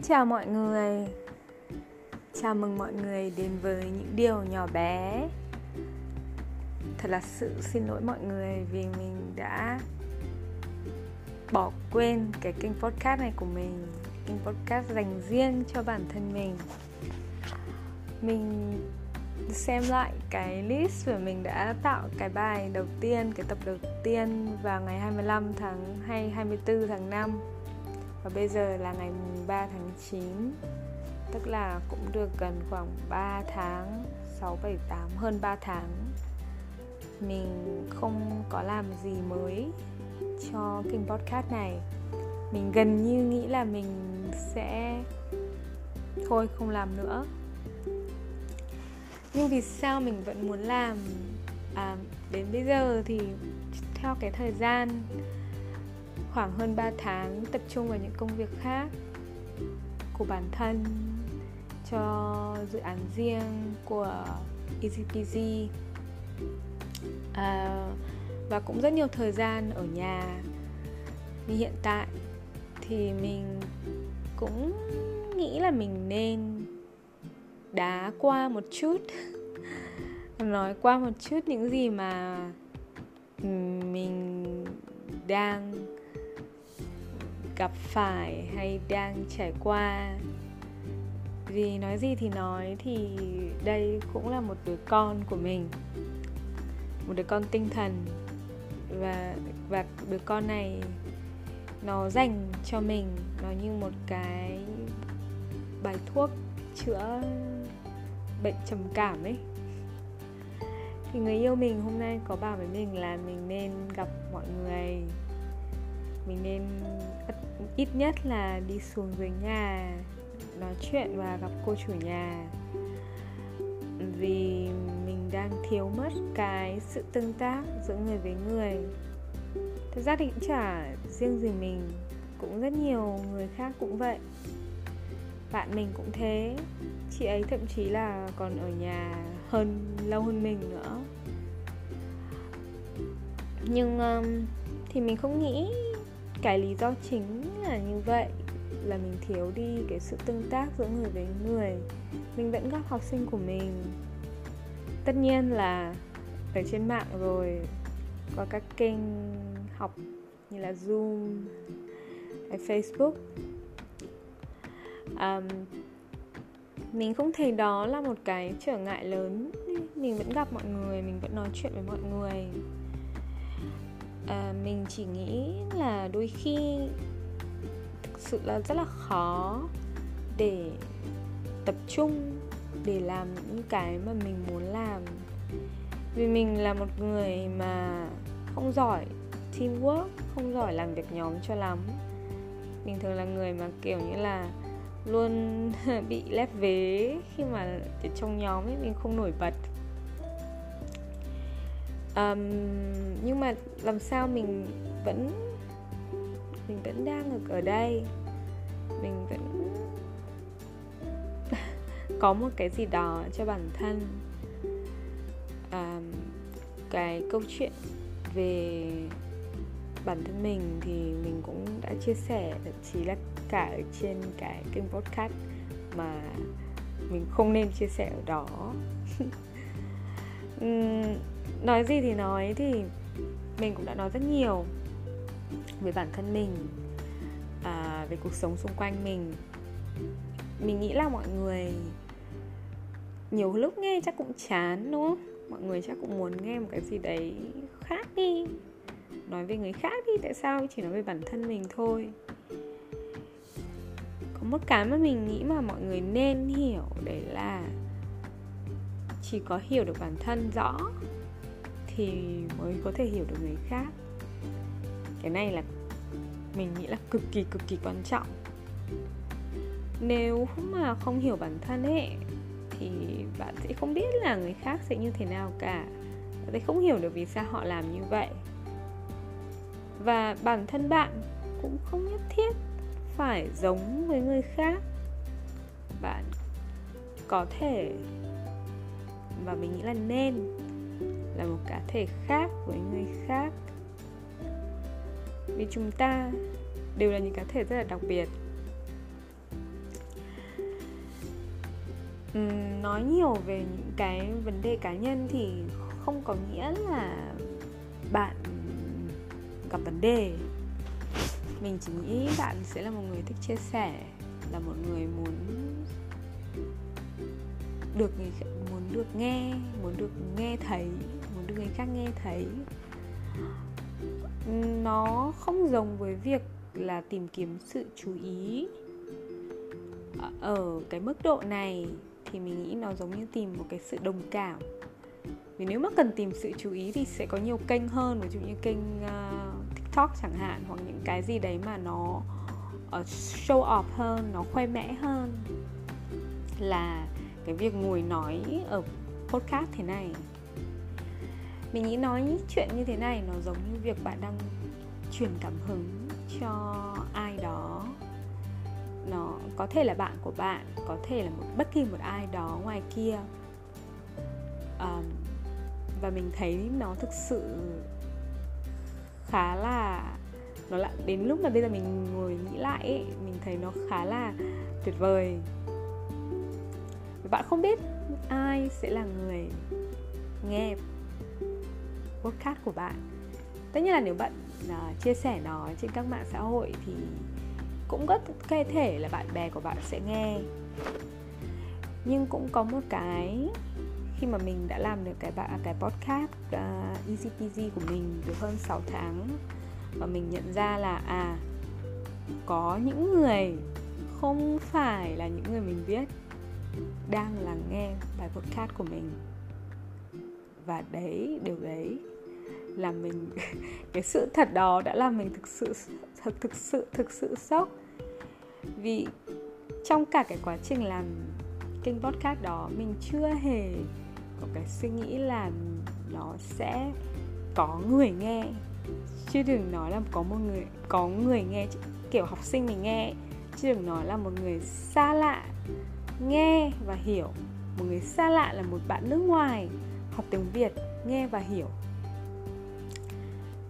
Xin chào mọi người. Chào mừng mọi người đến với những điều nhỏ bé. Thật là sự xin lỗi mọi người vì mình đã bỏ quên cái kênh podcast này của mình Kênh podcast dành riêng cho bản thân mình. Mình xem lại cái list và mình đã tạo cái bài đầu tiên, cái tập đầu tiên vào ngày 25 tháng hay 24 tháng 5 và bây giờ là ngày 3 tháng 9 Tức là cũng được gần khoảng 3 tháng 6, 7, 8 hơn 3 tháng. Mình không có làm gì mới cho kênh podcast này. Mình gần như nghĩ là mình sẽ Thôi không làm nữa. Nhưng vì sao mình vẫn muốn làm? À, Đến bây giờ thì theo cái thời gian khoảng hơn 3 tháng tập trung vào những công việc khác của bản thân cho dự án riêng của EasyPG à, và cũng rất nhiều thời gian ở nhà. Như hiện tại thì mình cũng nghĩ là mình nên đá qua một chút. Nói qua một chút những gì mà mình đang gặp phải hay đang trải qua. Vì nói gì thì nói, thì đây cũng là một đứa con của mình. Một đứa con tinh thần. Và và đứa con này, nó dành cho mình, nó như một cái bài thuốc chữa bệnh trầm cảm ấy. Thì người yêu mình hôm nay có bảo với mình là mình nên gặp mọi người mình nên ít nhất là đi xuống dưới nhà nói chuyện và gặp cô chủ nhà. Vì mình đang thiếu mất cái sự tương tác giữa người với người. Thật ra thì cũng chả riêng gì mình cũng rất nhiều người khác cũng vậy. Bạn mình cũng thế chị ấy thậm chí là còn ở nhà hơn lâu hơn mình nữa. Nhưng um, thì mình không nghĩ cái lý do chính là như vậy là mình thiếu đi cái sự tương tác giữa người với người. Mình vẫn gặp học sinh của mình. Tất nhiên là ở trên mạng rồi có các kênh học như là zoom hay facebook. Um, mình không thấy đó là một cái trở ngại lớn. Mình vẫn gặp mọi người mình vẫn nói chuyện với mọi người à, mình chỉ nghĩ là đôi khi thực sự là rất là khó để tập trung để làm những cái mà mình muốn làm. Vì mình là một người mà không giỏi teamwork không giỏi làm việc nhóm cho lắm. Mình thường là người mà kiểu như là luôn bị lép vế khi mà trong nhóm ấy mình không nổi bật um, nhưng mà làm sao mình vẫn mình vẫn đang ở đây. Mình vẫn có một cái gì đó cho bản thân. Um, cái câu chuyện về bản thân mình thì mình cũng đã chia sẻ thậm chí là cả ở trên cái kênh podcast mà mình không nên chia sẻ ở đó. nói gì thì nói thì mình cũng đã nói rất nhiều về bản thân mình à, về cuộc sống xung quanh mình. Mình nghĩ là mọi người nhiều lúc nghe chắc cũng chán đúng không? Mọi người chắc cũng muốn nghe một cái gì đấy khác đi. Nói về người khác đi tại sao? Chỉ nói về bản thân mình thôi. Có một cái mà mình nghĩ mà mọi người nên hiểu đấy là chỉ có hiểu được bản thân rõ thì mới có thể hiểu được người khác. Cái này là mình nghĩ là cực kỳ cực kỳ quan trọng. Nếu mà không hiểu bản thân ấy, thì bạn sẽ không biết là người khác sẽ như thế nào cả. Bạn sẽ không hiểu được vì sao họ làm như vậy. Và bản thân bạn cũng không nhất thiết phải giống với người khác. Bạn có thể, và mình nghĩ là nên là một cá thể khác với người khác. Vì chúng ta đều là những cá thể rất là đặc biệt. Uhm, nói nhiều về những cái vấn đề cá nhân thì không có nghĩa là bạn gặp vấn đề. Mình chỉ nghĩ bạn sẽ là một người thích chia sẻ là một người muốn được người muốn được nghe muốn được nghe thấy được người khác nghe thấy. Nó không giống với việc là tìm kiếm sự chú ý. Ở cái mức độ này thì mình nghĩ nó giống như tìm một cái sự đồng cảm. Vì nếu mà cần tìm sự chú ý thì sẽ có nhiều kênh hơn ví dụ như kênh uh, tiktok chẳng hạn hoặc những cái gì đấy mà nó uh, show off hơn nó khoe mẽ hơn. Là cái việc ngồi nói ở podcast thế này mình nghĩ nói chuyện như thế này nó giống như việc bạn đang truyền cảm hứng cho ai đó. Nó có thể là bạn của bạn có thể là một bất kỳ một ai đó ngoài kia. Um, và mình thấy nó thực sự khá là nó lại đến lúc mà bây giờ mình ngồi nghĩ lại ấy, mình thấy nó khá là tuyệt vời. Bạn không biết ai sẽ là người nghe podcast của bạn. Tất nhiên là nếu bạn uh, chia sẻ nó trên các mạng xã hội thì cũng có thể là bạn bè của bạn sẽ nghe. Nhưng cũng có một cái khi mà mình đã làm được cái bạn cái podcast uh, easy peasy của mình được hơn 6 tháng và mình nhận ra là à có những người không phải là những người mình biết đang lắng nghe bài podcast của mình. Và đấy điều đấy là mình, cái sự thật đó đã làm mình thực sự thực thực sự thực sự sốc. Vì trong cả cái quá trình làm kênh podcast đó, mình chưa hề có cái suy nghĩ là nó sẽ có người nghe. Chứ đừng nói là có một người, có người nghe, kiểu học sinh mình nghe. Chứ đừng nói là một người xa lạ nghe và hiểu. Một người xa lạ là một bạn nước ngoài học tiếng việt nghe và hiểu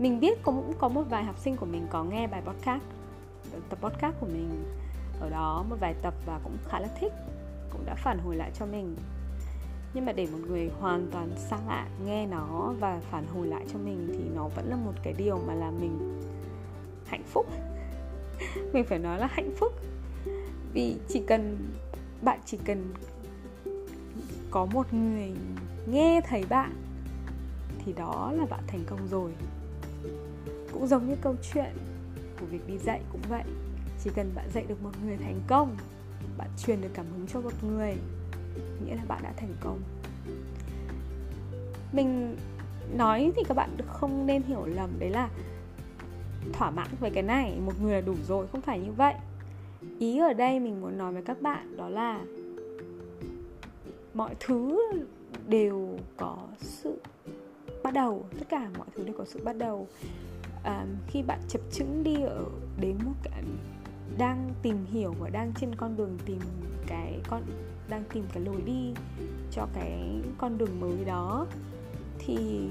mình biết cũng có một vài học sinh của mình có nghe bài podcast, tập podcast của mình. Ở đó một vài tập và cũng khá là thích, cũng đã phản hồi lại cho mình. Nhưng mà để một người hoàn toàn xa lạ nghe nó và phản hồi lại cho mình thì nó vẫn là một cái điều mà làm mình hạnh phúc. Mình phải nói là hạnh phúc. Vì chỉ cần, bạn chỉ cần có một người nghe thấy bạn thì đó là bạn thành công rồi cũng giống như câu chuyện của việc đi dạy cũng vậy. Chỉ cần bạn dạy được một người thành công, bạn truyền được cảm hứng cho một người, nghĩa là bạn đã thành công. Mình nói thì các bạn không nên hiểu lầm đấy là thỏa mãn với cái này, một người là đủ rồi, không phải như vậy. Ý ở đây mình muốn nói với các bạn đó là mọi thứ đều có sự bắt đầu, tất cả mọi thứ đều có sự bắt đầu à, khi bạn chập chững đi ở đến một cái đang tìm hiểu và đang trên con đường tìm cái con đang tìm cái lối đi cho cái con đường mới đó thì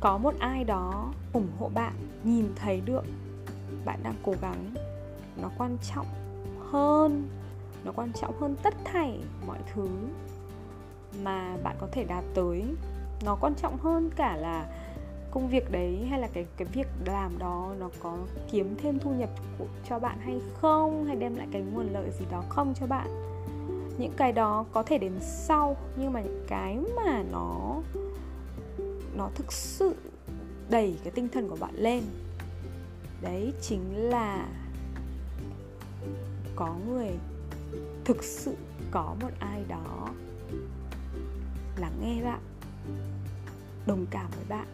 có một ai đó ủng hộ bạn nhìn thấy được bạn đang cố gắng. Nó quan trọng hơn nó quan trọng hơn tất thảy mọi thứ mà bạn có thể đạt tới nó quan trọng hơn cả là công việc đấy hay là cái cái việc làm đó nó có kiếm thêm thu nhập cho bạn hay không? Hay đem lại cái nguồn lợi gì đó không cho bạn? Những cái đó có thể đến sau, nhưng mà những cái mà nó nó thực sự đẩy cái tinh thần của bạn lên, đấy chính là có người thực sự có một ai đó lắng nghe bạn đồng cảm với bạn.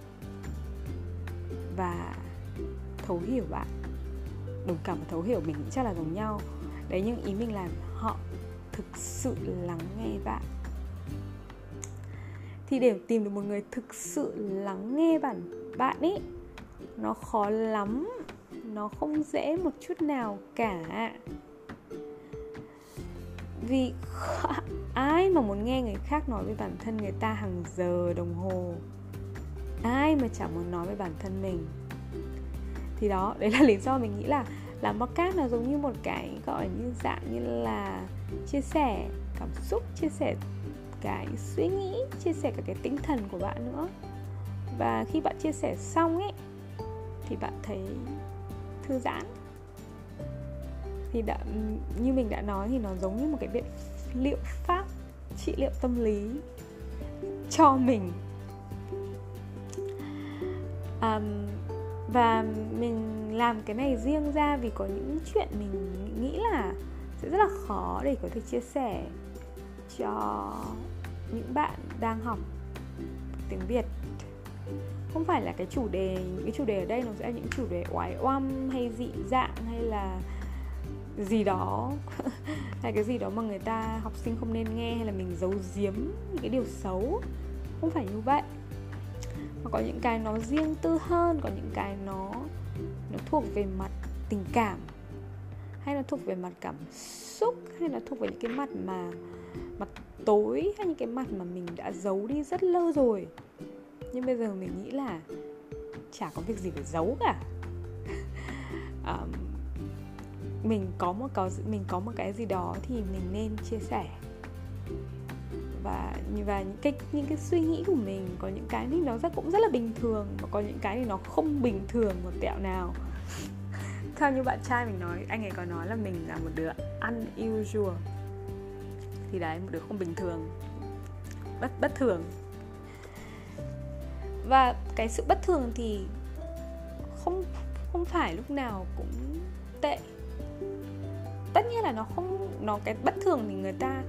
Và thấu hiểu bạn. Đồng cảm và thấu hiểu mình nghĩ chắc là giống nhau. Đấy, nhưng ý mình là họ thực sự lắng nghe bạn. Thì để tìm được một người thực sự lắng nghe bản bạn ấy nó khó lắm. Nó không dễ một chút nào cả. Vì ai mà muốn nghe người khác nói về bản thân người ta hàng giờ đồng hồ? Ai mà chẳng muốn nói về bản thân mình? Thì đó, đấy là lý do mình nghĩ là làm podcast là giống như một cái gọi như dạng như là chia sẻ cảm xúc, chia sẻ cái suy nghĩ, chia sẻ cả cái tinh thần của bạn nữa. Và khi bạn chia sẻ xong ấy, thì bạn thấy thư giãn. Thì đã như mình đã nói thì nó giống như một cái biện, liệu pháp trị liệu tâm lý cho mình. Um, và mình làm cái này riêng ra vì có những chuyện mình nghĩ là sẽ rất là khó để có thể chia sẻ cho những bạn đang học tiếng Việt. Không phải là cái chủ đề những cái chủ đề ở đây nó sẽ là những chủ đề oái oăm hay dị dạng hay là gì đó hay cái gì đó mà người ta học sinh không nên nghe hay là mình giấu giếm những cái điều xấu. Không phải như vậy. Mà có những cái nó riêng tư hơn có những cái nó nó thuộc về mặt tình cảm hay nó thuộc về mặt cảm xúc hay là thuộc về những cái mặt mà mặt tối hay những cái mặt mà mình đã giấu đi rất lâu rồi. Nhưng bây giờ mình nghĩ là chả có việc gì phải giấu cả. Um, mình có một có mình có một cái gì đó thì mình nên chia sẻ. Và và những cái những cái suy nghĩ của mình, có những cái thì nó rất, cũng rất là bình thường, và có những cái thì nó không bình thường một tẹo nào. Theo như bạn trai mình nói, anh ấy có nói là mình là một đứa unusual. Thì đấy, một đứa không bình thường. Bất bất thường. Và cái sự bất thường thì không không phải lúc nào cũng tệ tất nhiên là nó không, nó cái bất thường thì người ta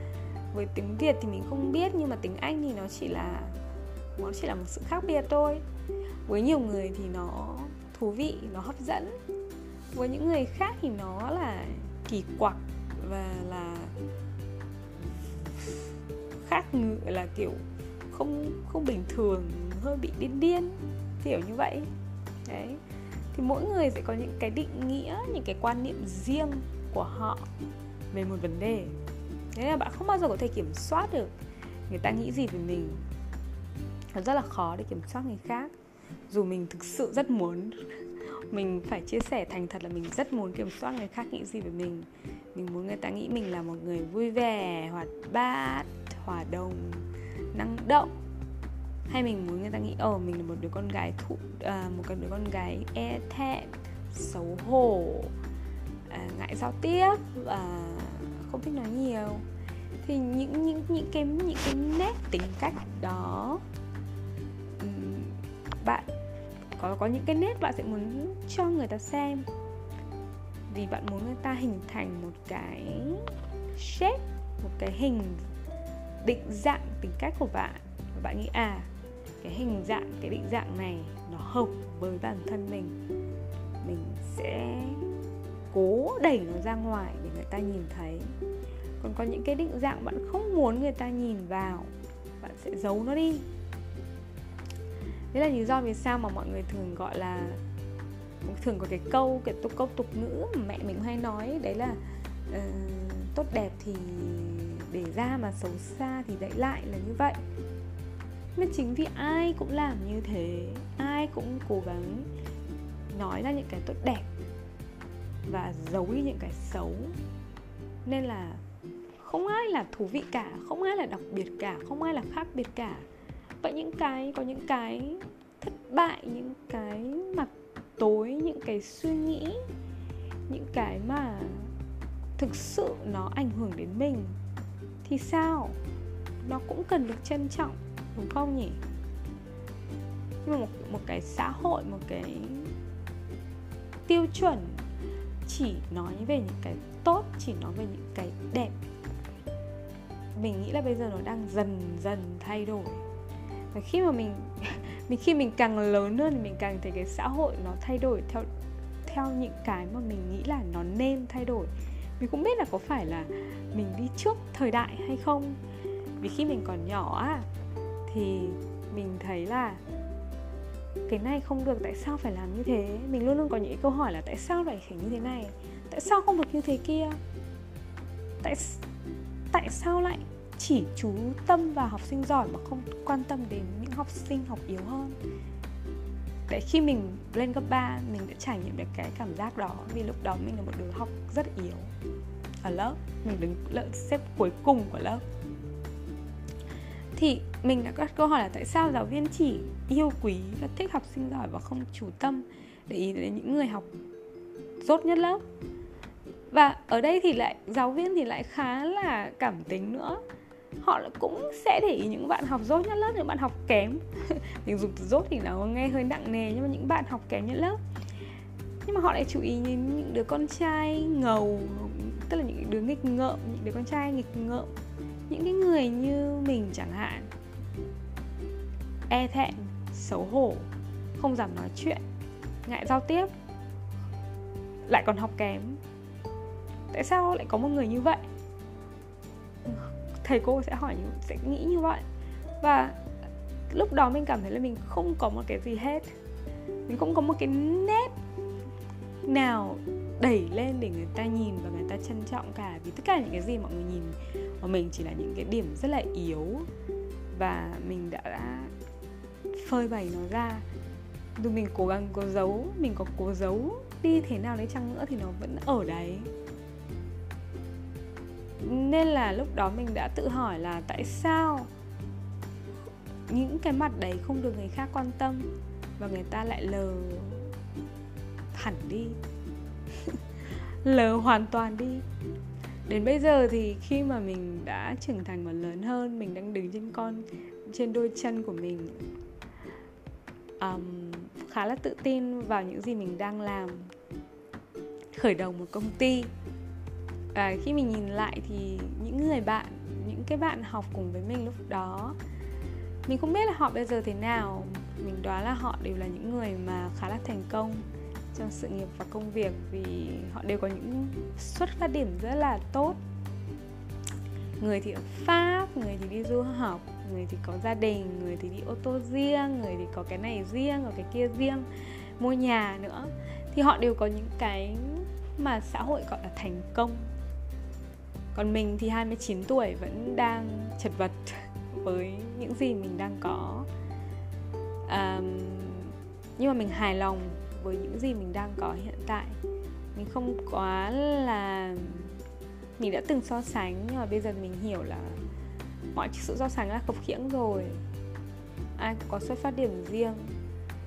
với tiếng việt thì mình không biết, nhưng mà tiếng anh thì nó chỉ là, nó chỉ là một sự khác biệt thôi. Với nhiều người thì nó thú vị, nó hấp dẫn. Với những người khác thì nó là kỳ quặc và là khác ngự, là kiểu không không bình thường, hơi bị điên điên, kiểu như vậy. Đấy. Thì mỗi người sẽ có những cái định nghĩa, những cái quan niệm riêng của họ về một vấn đề. Thế là bạn không bao giờ có thể kiểm soát được người ta nghĩ gì về mình. Nó rất là khó để kiểm soát người khác. Dù mình thực sự rất muốn mình phải chia sẻ thành thật là mình rất muốn kiểm soát người khác nghĩ gì về mình. Mình muốn người ta nghĩ mình là một người vui vẻ hoạt bát hòa đồng năng động. Hay mình muốn người ta nghĩ ờ oh, mình là một đứa con gái thụ à, một cái đứa con gái e thẹn xấu hổ à, ngại giao tiếp và không thích nói nhiều. Thì những những những cái những cái nét tính cách đó bạn có có những cái nét bạn sẽ muốn cho người ta xem. Vì bạn muốn người ta hình thành một cái shape một cái hình định dạng tính cách của bạn. Và bạn nghĩ à cái hình dạng cái định dạng này nó hợp với bản thân mình. Mình sẽ đẩy nó ra ngoài để người ta nhìn thấy. Còn có những cái định dạng bạn không muốn người ta nhìn vào bạn sẽ giấu nó đi. Đấy là lý do vì sao mà mọi người thường gọi là thường có cái câu cái tục câu tục ngữ mà mẹ mình hay nói đấy là uh, tốt đẹp thì để ra mà xấu xa thì đẩy lại là như vậy. Nên chính vì ai cũng làm như thế ai cũng cố gắng nói ra những cái tốt đẹp và giấu đi những cái xấu. Nên là không ai là thú vị cả không ai là đặc biệt cả không ai là khác biệt cả. Vậy những cái có những cái thất bại những cái mặt tối những cái suy nghĩ những cái mà thực sự nó ảnh hưởng đến mình thì sao? Nó cũng cần được trân trọng đúng không nhỉ? Nhưng mà một, một cái xã hội một cái tiêu chuẩn chỉ nói về những cái tốt, chỉ nói về những cái đẹp. Mình nghĩ là bây giờ nó đang dần dần thay đổi. Và khi mà mình mình, khi mình càng lớn hơn thì mình càng thấy cái xã hội nó thay đổi theo theo những cái mà mình nghĩ là nó nên thay đổi. Mình cũng biết là có phải là mình đi trước thời đại hay không. Vì khi mình còn nhỏ á, thì mình thấy là cái này không được, tại sao phải làm như thế? Mình luôn luôn có những câu hỏi là tại sao lại phải như thế này? Tại sao không được như thế kia? Tại tại sao lại chỉ chú tâm vào học sinh giỏi mà không quan tâm đến những học sinh học yếu hơn? Tại khi mình lên cấp 3 mình đã trải nghiệm được cái cảm giác đó, vì lúc đó mình là một đứa học rất yếu ở lớp. Mình đứng, lớp xếp cuối cùng của lớp thì mình đã có câu hỏi là tại sao giáo viên chỉ yêu quý và thích học sinh giỏi và không chủ tâm để ý đến những người học dốt nhất lớp? Và ở đây thì lại, giáo viên thì lại khá là cảm tính nữa. Họ cũng sẽ để ý những bạn học dốt nhất lớp, những bạn học kém. Mình dùng từ dốt thì nó nghe hơi nặng nề, nhưng mà những bạn học kém nhất lớp. Nhưng mà họ lại chú ý đến những đứa con trai ngầu, tức là những đứa nghịch ngợm, những đứa con trai nghịch ngợm những cái người như mình chẳng hạn. E thẹn, xấu hổ, không dám nói chuyện, ngại giao tiếp, lại còn học kém. Tại sao lại có một người như vậy? Thầy cô sẽ hỏi, sẽ nghĩ như vậy. Và lúc đó mình cảm thấy là mình không có một cái gì hết. Mình không có một cái nét nào đẩy lên để người ta nhìn và người ta trân trọng cả. Vì tất cả những cái gì mọi người nhìn của mình chỉ là những cái điểm rất là yếu và mình đã phơi bày nó ra. Dù mình cố gắng cố giấu, mình có cố giấu đi thế nào đấy chăng nữa thì nó vẫn ở đấy. Nên là lúc đó mình đã tự hỏi là tại sao những cái mặt đấy không được người khác quan tâm và người ta lại lờ hẳn đi, lờ hoàn toàn đi đến bây giờ thì khi mà mình đã trưởng thành và lớn hơn mình đang đứng trên con trên đôi chân của mình um, khá là tự tin vào những gì mình đang làm. Khởi đầu một công ty. Và khi mình nhìn lại thì những người bạn những cái bạn học cùng với mình lúc đó mình không biết là họ bây giờ thế nào. Mình đoán là họ đều là những người mà khá là thành công trong sự nghiệp và công việc vì họ đều có những xuất phát điểm rất là tốt. Người thì ở pháp người thì đi du học người thì có gia đình người thì đi ô tô riêng người thì có cái này riêng có cái kia riêng mua nhà nữa. Thì họ đều có những cái mà xã hội gọi là thành công. Còn mình thì 29 tuổi vẫn đang chật vật với những gì mình đang có. Um, nhưng mà mình hài lòng với những gì mình đang có hiện tại. Mình không quá là, mình đã từng so sánh, nhưng mà bây giờ mình hiểu là mọi sự so sánh là khập khiễng rồi. Ai cũng có xuất phát điểm riêng.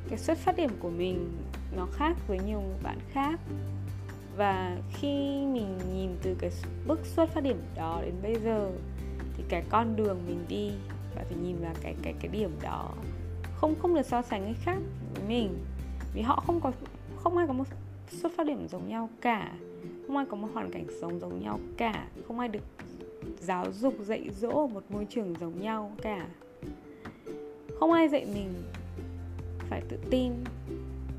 Cái xuất phát điểm của mình nó khác với nhiều bạn khác. Và khi mình nhìn từ cái bước xuất phát điểm đó đến bây giờ, thì cái con đường mình đi và phải nhìn vào cái cái cái điểm đó không không được so sánh với khác với mình vì họ không có, không ai có một xuất phát điểm giống nhau cả. Không ai có một hoàn cảnh sống giống nhau cả. Không ai được giáo dục, dạy dỗ ở một môi trường giống nhau cả. Không ai dạy mình phải tự tin.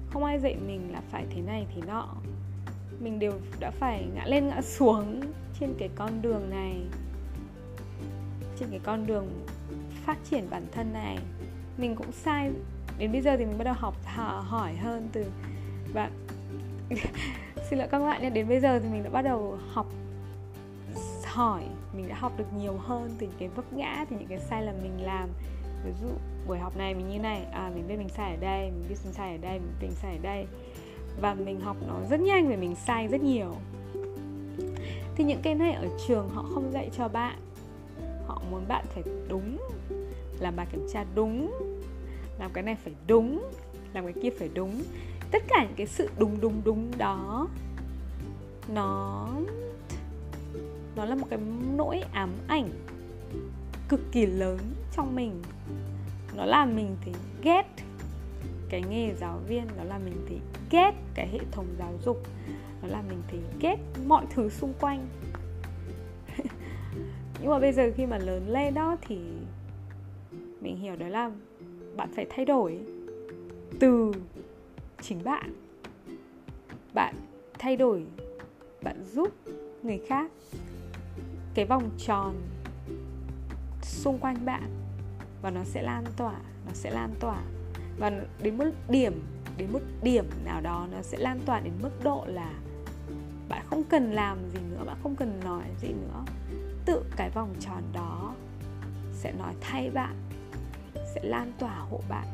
Không ai dạy mình là phải thế này, thế nọ. Mình đều đã phải ngã lên, ngã xuống trên cái con đường này. Trên cái con đường phát triển bản thân này. Mình cũng sai đến bây giờ thì mình bắt đầu học hỏi hơn từ và xin lỗi các bạn nhé, đến bây giờ thì mình đã bắt đầu học, hỏi. Mình đã học được nhiều hơn từ những cái vấp ngã, từ những cái sai lầm mình làm. Ví dụ, buổi học này mình như này à mình biết mình sai ở đây, mình biết mình sai ở đây, mình biết mình sai ở đây. Và mình học nó rất nhanh vì mình sai rất nhiều. Thì những cái này ở trường họ không dạy cho bạn. Họ muốn bạn phải đúng, làm bài kiểm tra đúng làm cái này phải đúng, làm cái kia phải đúng. Tất cả những cái sự đúng đúng đúng đó, nó nó là một cái nỗi ám ảnh cực kỳ lớn trong mình. Nó làm mình thì ghét cái nghề giáo viên, nó làm mình thì ghét cái hệ thống giáo dục, nó làm mình thì ghét mọi thứ xung quanh. Nhưng mà bây giờ khi mà lớn lên đó thì mình hiểu đó là bạn phải thay đổi từ chính bạn. Bạn thay đổi, bạn giúp người khác. Cái vòng tròn xung quanh bạn và nó sẽ lan tỏa, nó sẽ lan tỏa. Và đến một điểm, đến một điểm nào đó nó sẽ lan tỏa đến mức độ là bạn không cần làm gì nữa, bạn không cần nói gì nữa. Tự cái vòng tròn đó sẽ nói thay bạn sẽ lan tỏa hộ bạn.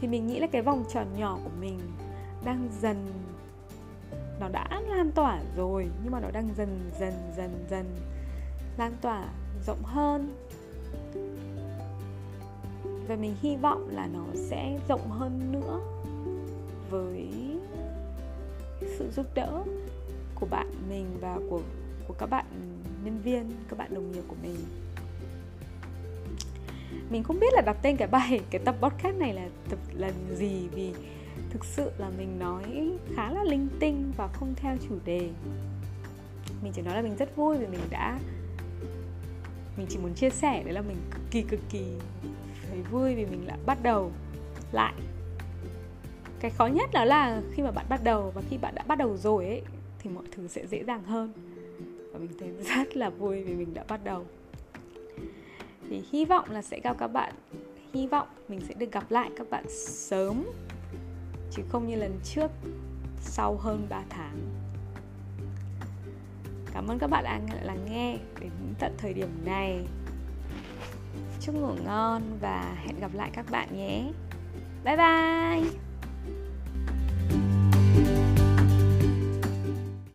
Thì mình nghĩ là cái vòng tròn nhỏ của mình đang dần, nó đã lan tỏa rồi, nhưng mà nó đang dần dần dần dần lan tỏa rộng hơn. Và mình hy vọng là nó sẽ rộng hơn nữa với sự giúp đỡ của bạn mình và của của các bạn nhân viên, các bạn đồng nghiệp của mình mình không biết là đặt tên cái bài, cái tập podcast này là tập, là gì vì thực sự là mình nói khá là linh tinh và không theo chủ đề. Mình chỉ nói là mình rất vui vì mình đã, mình chỉ muốn chia sẻ, đấy là mình cực kỳ cực kỳ thấy vui vì mình đã bắt đầu lại. Cái khó nhất đó là khi mà bạn bắt đầu và khi bạn đã bắt đầu rồi ấy, thì mọi thứ sẽ dễ dàng hơn. Và mình thấy rất là vui vì mình đã bắt đầu thì hy vọng là sẽ gặp các bạn. Hy vọng mình sẽ được gặp lại các bạn sớm, chứ không như lần trước sau hơn 3 tháng. Cảm ơn các bạn đã lắng nghe đến tận thời điểm này. Chúc ngủ ngon và hẹn gặp lại các bạn nhé. Bye bye!